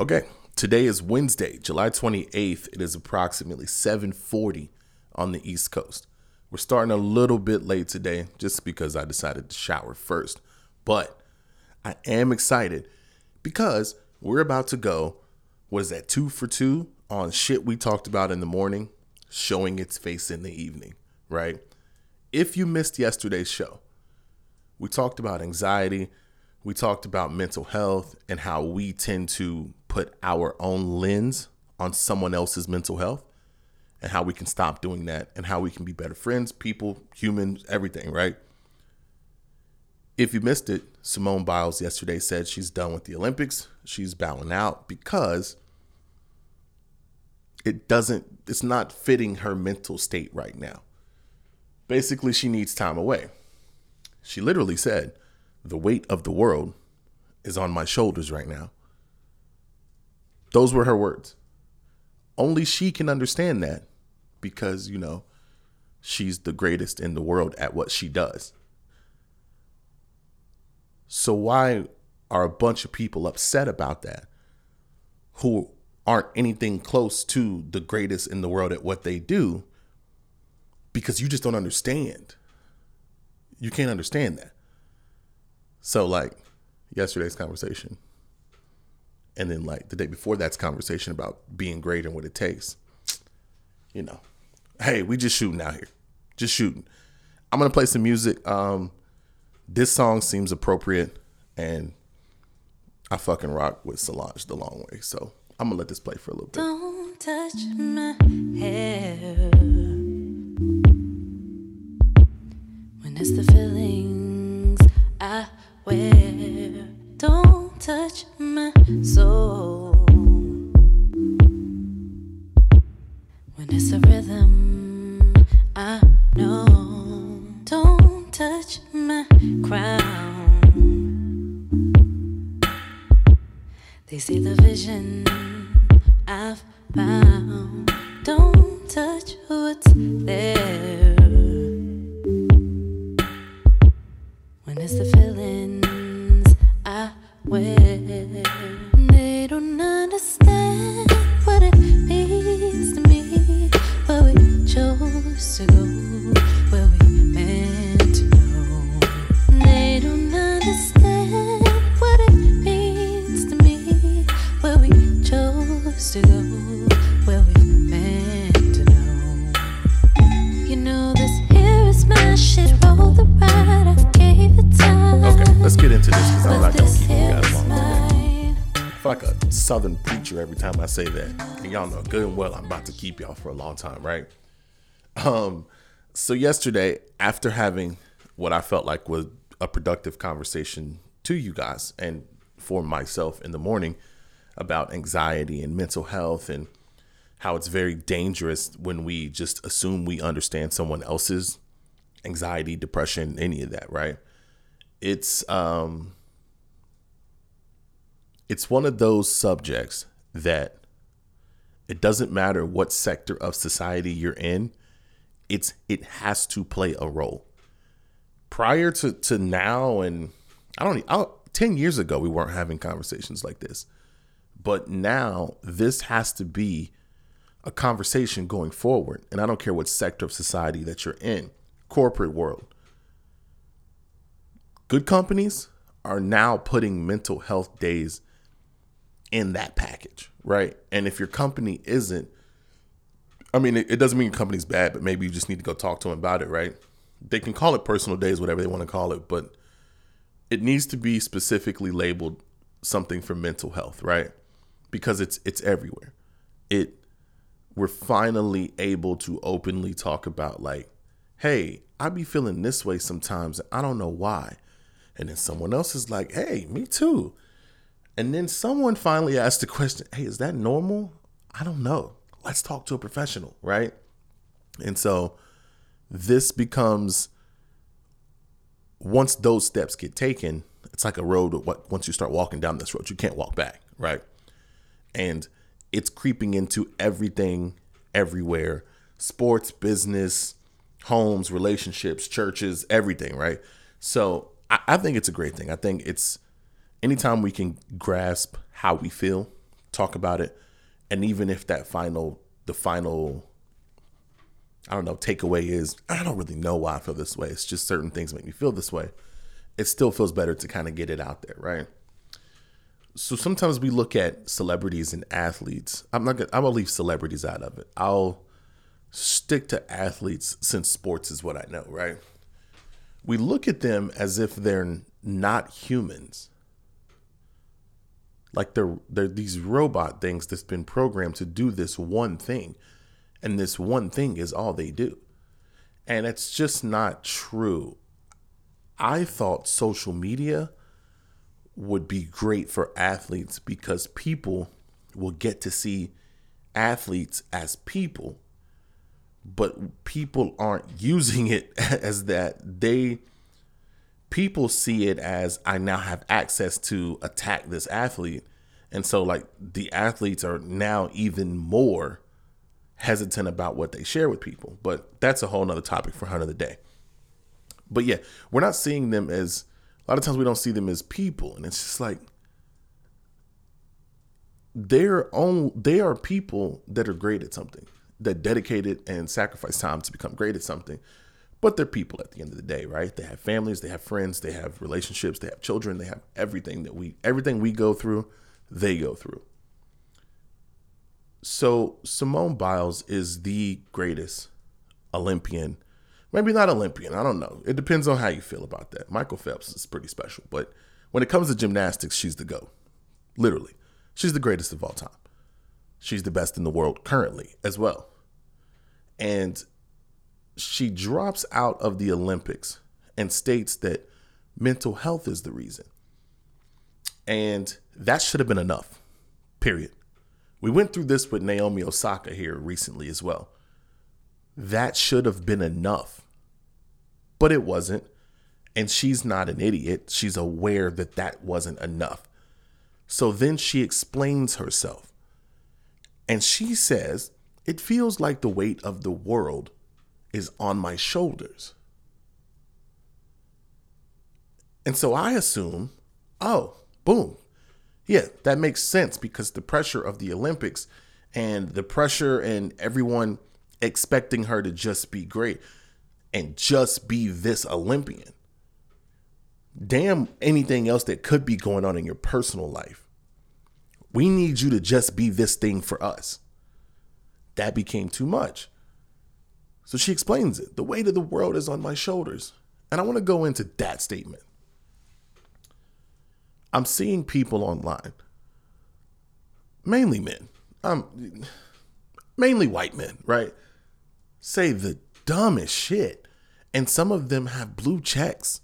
Okay, today is Wednesday, July 28th. It is approximately 7:40 on the East Coast. We're starting a little bit late today just because I decided to shower first. But I am excited because we're about to go what is that 2 for 2 on shit we talked about in the morning, showing its face in the evening, right? If you missed yesterday's show, we talked about anxiety, we talked about mental health and how we tend to put our own lens on someone else's mental health and how we can stop doing that and how we can be better friends, people, humans, everything, right? If you missed it, Simone Biles yesterday said she's done with the Olympics. She's bowing out because it doesn't, it's not fitting her mental state right now. Basically, she needs time away. She literally said, the weight of the world is on my shoulders right now. Those were her words. Only she can understand that because, you know, she's the greatest in the world at what she does. So, why are a bunch of people upset about that who aren't anything close to the greatest in the world at what they do? Because you just don't understand. You can't understand that. So like yesterday's conversation, and then like the day before that's conversation about being great and what it takes. You know, hey, we just shooting out here, just shooting. I'm gonna play some music. Um, this song seems appropriate, and I fucking rock with Solange the long way. So I'm gonna let this play for a little bit. Don't touch my hair when it's the feelings I wear don't touch my soul. When it's a rhythm I know. Don't touch my crown. They see the vision I've found like a southern preacher every time I say that. And y'all know good and well I'm about to keep y'all for a long time, right? Um, so yesterday, after having what I felt like was a productive conversation to you guys and for myself in the morning about anxiety and mental health and how it's very dangerous when we just assume we understand someone else's anxiety, depression, any of that, right? It's um it's one of those subjects that it doesn't matter what sector of society you're in it's it has to play a role. Prior to to now and i don't I, 10 years ago we weren't having conversations like this. But now this has to be a conversation going forward and i don't care what sector of society that you're in corporate world. Good companies are now putting mental health days in that package, right? And if your company isn't, I mean, it, it doesn't mean your company's bad, but maybe you just need to go talk to them about it, right? They can call it personal days, whatever they want to call it, but it needs to be specifically labeled something for mental health, right? Because it's it's everywhere. It we're finally able to openly talk about like, hey, I be feeling this way sometimes. I don't know why. And then someone else is like, hey, me too. And then someone finally asked the question, hey, is that normal? I don't know. Let's talk to a professional, right? And so this becomes once those steps get taken, it's like a road. What once you start walking down this road, you can't walk back, right? And it's creeping into everything, everywhere: sports, business, homes, relationships, churches, everything, right? So I, I think it's a great thing. I think it's anytime we can grasp how we feel, talk about it. And even if that final, the final, I don't know, takeaway is, I don't really know why I feel this way. It's just certain things make me feel this way. It still feels better to kind of get it out there, right? So sometimes we look at celebrities and athletes. I'm not gonna, I'm gonna leave celebrities out of it. I'll stick to athletes since sports is what I know, right? We look at them as if they're not humans like they're they're these robot things that's been programmed to do this one thing and this one thing is all they do. And it's just not true. I thought social media would be great for athletes because people will get to see athletes as people but people aren't using it as that. They people see it as I now have access to attack this athlete. And so like the athletes are now even more hesitant about what they share with people. But that's a whole nother topic for another day. But yeah, we're not seeing them as a lot of times we don't see them as people. And it's just like they're on they are people that are great at something, that dedicated and sacrifice time to become great at something but they're people at the end of the day, right? They have families, they have friends, they have relationships, they have children, they have everything that we everything we go through, they go through. So Simone Biles is the greatest Olympian. Maybe not Olympian, I don't know. It depends on how you feel about that. Michael Phelps is pretty special, but when it comes to gymnastics, she's the go. Literally. She's the greatest of all time. She's the best in the world currently as well. And she drops out of the Olympics and states that mental health is the reason. And that should have been enough, period. We went through this with Naomi Osaka here recently as well. That should have been enough, but it wasn't. And she's not an idiot. She's aware that that wasn't enough. So then she explains herself. And she says, It feels like the weight of the world is on my shoulders. And so I assume, oh, boom. Yeah, that makes sense because the pressure of the Olympics and the pressure and everyone expecting her to just be great and just be this Olympian. Damn anything else that could be going on in your personal life. We need you to just be this thing for us. That became too much. So she explains it. The weight of the world is on my shoulders. And I want to go into that statement. I'm seeing people online, mainly men, um, mainly white men, right? Say the dumbest shit. And some of them have blue checks.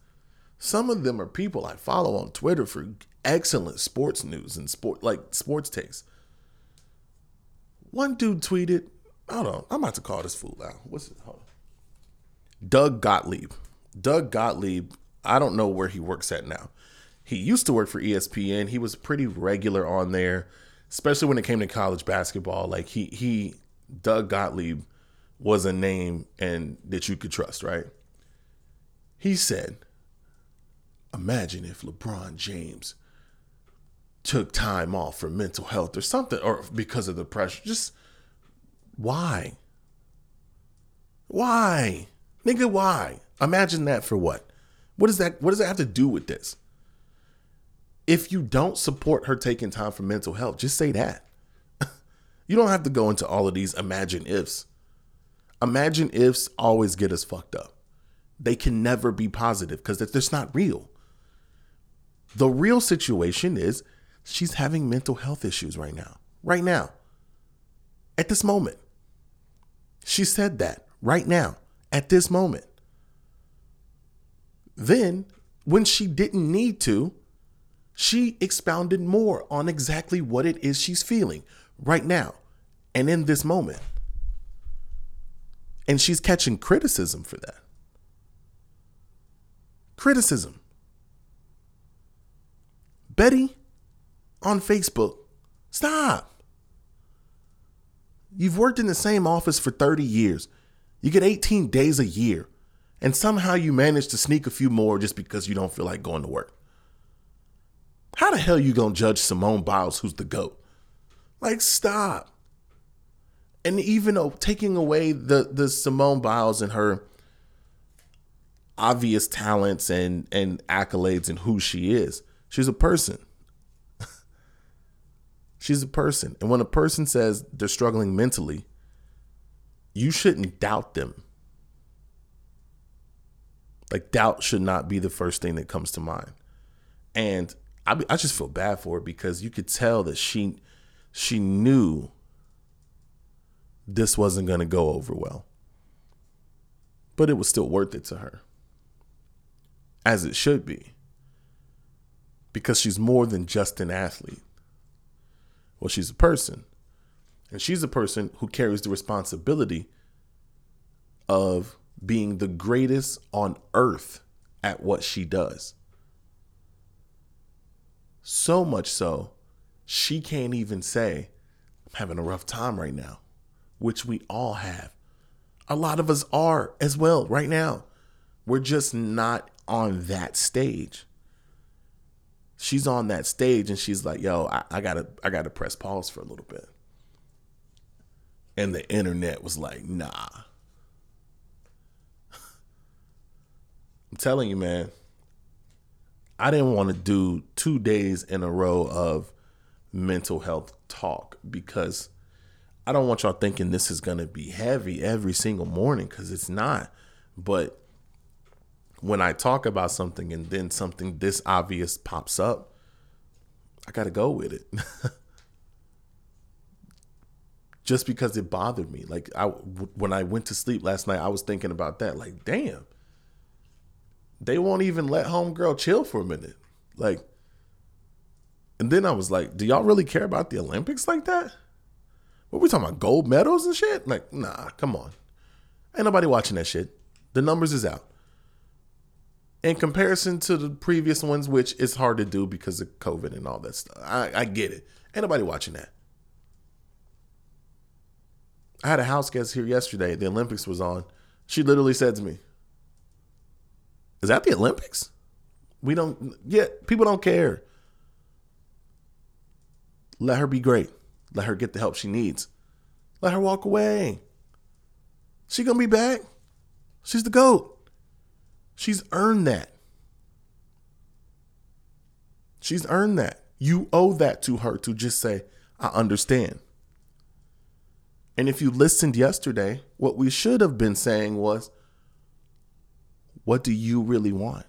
Some of them are people I follow on Twitter for excellent sports news and sport like sports takes. One dude tweeted, Hold on. I'm about to call this fool out. What's it? Hold on. Doug Gottlieb. Doug Gottlieb, I don't know where he works at now. He used to work for ESPN. He was pretty regular on there, especially when it came to college basketball. Like he he Doug Gottlieb was a name and that you could trust, right? He said, Imagine if LeBron James took time off for mental health or something, or because of the pressure. Just why? Why? Nigga, why? Imagine that for what? What does that what does that have to do with this? If you don't support her taking time for mental health, just say that. you don't have to go into all of these imagine ifs. Imagine ifs always get us fucked up. They can never be positive because just not real. The real situation is she's having mental health issues right now. Right now. At this moment. She said that right now, at this moment. Then, when she didn't need to, she expounded more on exactly what it is she's feeling right now and in this moment. And she's catching criticism for that. Criticism. Betty on Facebook, stop. You've worked in the same office for 30 years. You get 18 days a year. And somehow you manage to sneak a few more just because you don't feel like going to work. How the hell are you going to judge Simone Biles, who's the GOAT? Like, stop. And even taking away the the Simone Biles and her obvious talents and and accolades and who she is, she's a person. She's a person. And when a person says they're struggling mentally, you shouldn't doubt them. Like doubt should not be the first thing that comes to mind. And I, I just feel bad for her because you could tell that she she knew this wasn't going to go over well. But it was still worth it to her. As it should be. Because she's more than just an athlete. Well, she's a person. And she's a person who carries the responsibility of being the greatest on earth at what she does. So much so, she can't even say, I'm having a rough time right now, which we all have. A lot of us are as well right now. We're just not on that stage. She's on that stage and she's like, yo, I, I gotta I gotta press pause for a little bit. And the internet was like, nah. I'm telling you, man, I didn't want to do two days in a row of mental health talk because I don't want y'all thinking this is going to be heavy every single morning because it's not. But when I talk about something and then something this obvious pops up, I got to go with it. Just because it bothered me. Like I when I went to sleep last night, I was thinking about that. Like, damn they won't even let homegirl chill for a minute. Like, and then I was like, do y'all really care about the Olympics like that? What we talking about? Gold medals and shit? Like, nah, come on. Ain't nobody watching that shit. The numbers is out. In comparison to the previous ones, which is hard to do because of COVID and all that stuff. I, I get it. Ain't nobody watching that. I had a house guest here yesterday. The Olympics was on. She literally said to me, is that the Olympics? We don't yet. People don't care. Let her be great. Let her get the help she needs. Let her walk away. She gonna be back. She's the goat. She's earned that. She's earned that. You owe that to her to just say, I understand. And if you listened yesterday, what we should have been saying was, what do you really want?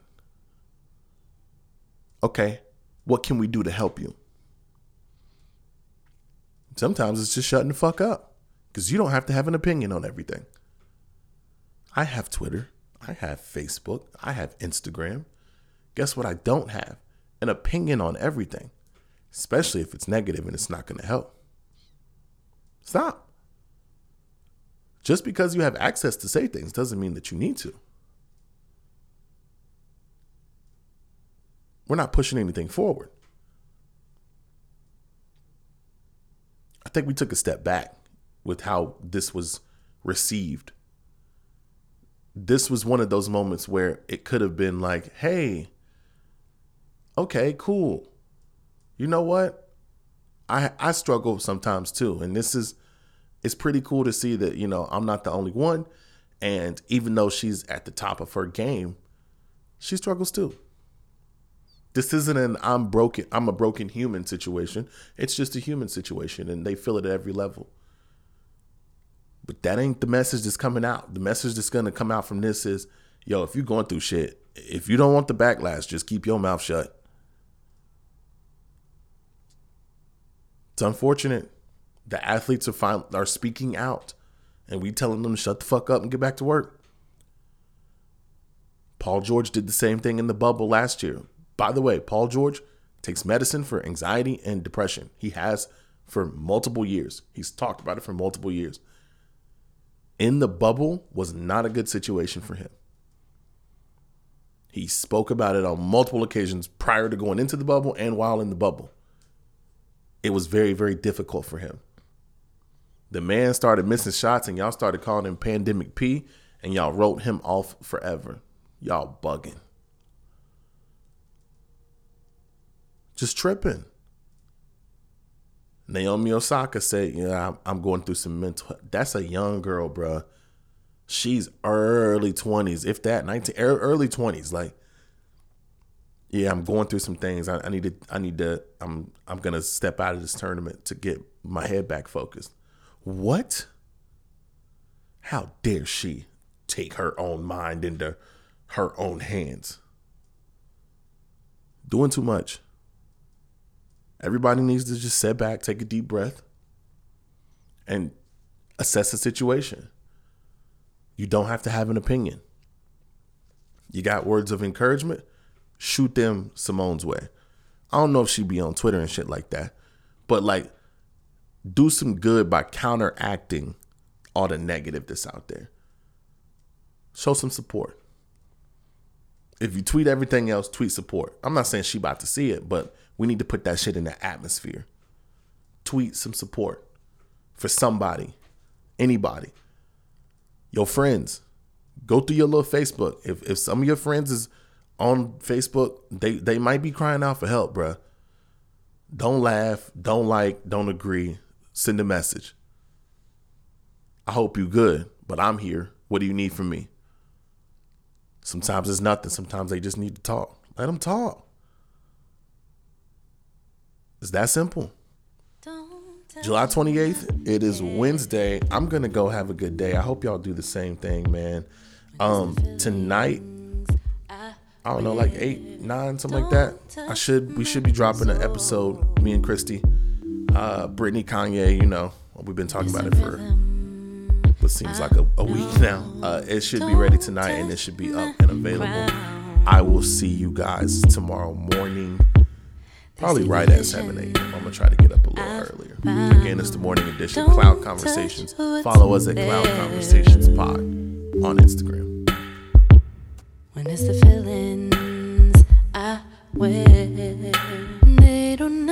Okay, what can we do to help you? Sometimes it's just shutting the fuck up because you don't have to have an opinion on everything. I have Twitter, I have Facebook, I have Instagram. Guess what? I don't have an opinion on everything, especially if it's negative and it's not going to help. Stop. Just because you have access to say things doesn't mean that you need to. We're not pushing anything forward. I think we took a step back with how this was received. This was one of those moments where it could have been like, hey, okay, cool. You know what? I I struggle sometimes too. And this is it's pretty cool to see that, you know, I'm not the only one. And even though she's at the top of her game, she struggles too. This isn't an I'm broken, I'm a broken human situation. It's just a human situation and they feel it at every level. But that ain't the message that's coming out. The message that's to come out from this is, yo, if you're going through shit, if you don't want the backlash, just keep your mouth shut. It's unfortunate. The athletes are fin- are speaking out, and we telling them to shut the fuck up and get back to work. Paul George did the same thing in the bubble last year. By the way, Paul George takes medicine for anxiety and depression. He has for multiple years. He's talked about it for multiple years. In the bubble was not a good situation for him. He spoke about it on multiple occasions prior to going into the bubble and while in the bubble. It was very, very difficult for him. The man started missing shots and y'all started calling him Pandemic P and y'all wrote him off forever. Y'all bugging. just tripping. Naomi Osaka said, "Yeah, I'm, I'm going through some mental. That's a young girl, bruh. She's early twenties, if that, nineteen, early twenties. Like, yeah, I'm going through some things. I, I need to. I need to. I'm. I'm gonna step out of this tournament to get my head back focused. What? How dare she take her own mind into her own hands? Doing too much. Everybody needs to just sit back, take a deep breath, and assess the situation. You don't have to have an opinion. You got words of encouragement, shoot them Simone's way. I don't know if she'd be on Twitter and shit like that, but like, do some good by counteracting all the negative that's out there. Show some support. If you tweet everything else, tweet support. I'm not saying she about to see it, but we need to put that shit in the atmosphere. Tweet some support for somebody, anybody. Your friends. Go through your little Facebook. If if some of your friends is on Facebook, they they might be crying out for help, bruh. Don't laugh, don't like, don't agree. Send a message. I hope you good, but I'm here. What do you need from me? Sometimes it's nothing. Sometimes they just need to talk. Let them talk. It's that simple. July 28th, it is Wednesday. I'm going to go have a good day. I hope y'all do the same thing, man. Um tonight I don't know, like eight, nine, something like that. I should we should be dropping an episode, me and Christy. Uh Brittany, Kanye, you know, we've been talking about it for what seems like a, a week now. Uh it should be ready tonight and it should be up and available. I will see you guys tomorrow morning. Probably right at 7 a.m. I'm gonna try to get up a little earlier. Again, it's the morning edition, Cloud Conversations. Follow us at Cloud Conversations Pod on Instagram. When it's the feelings I wear, they don't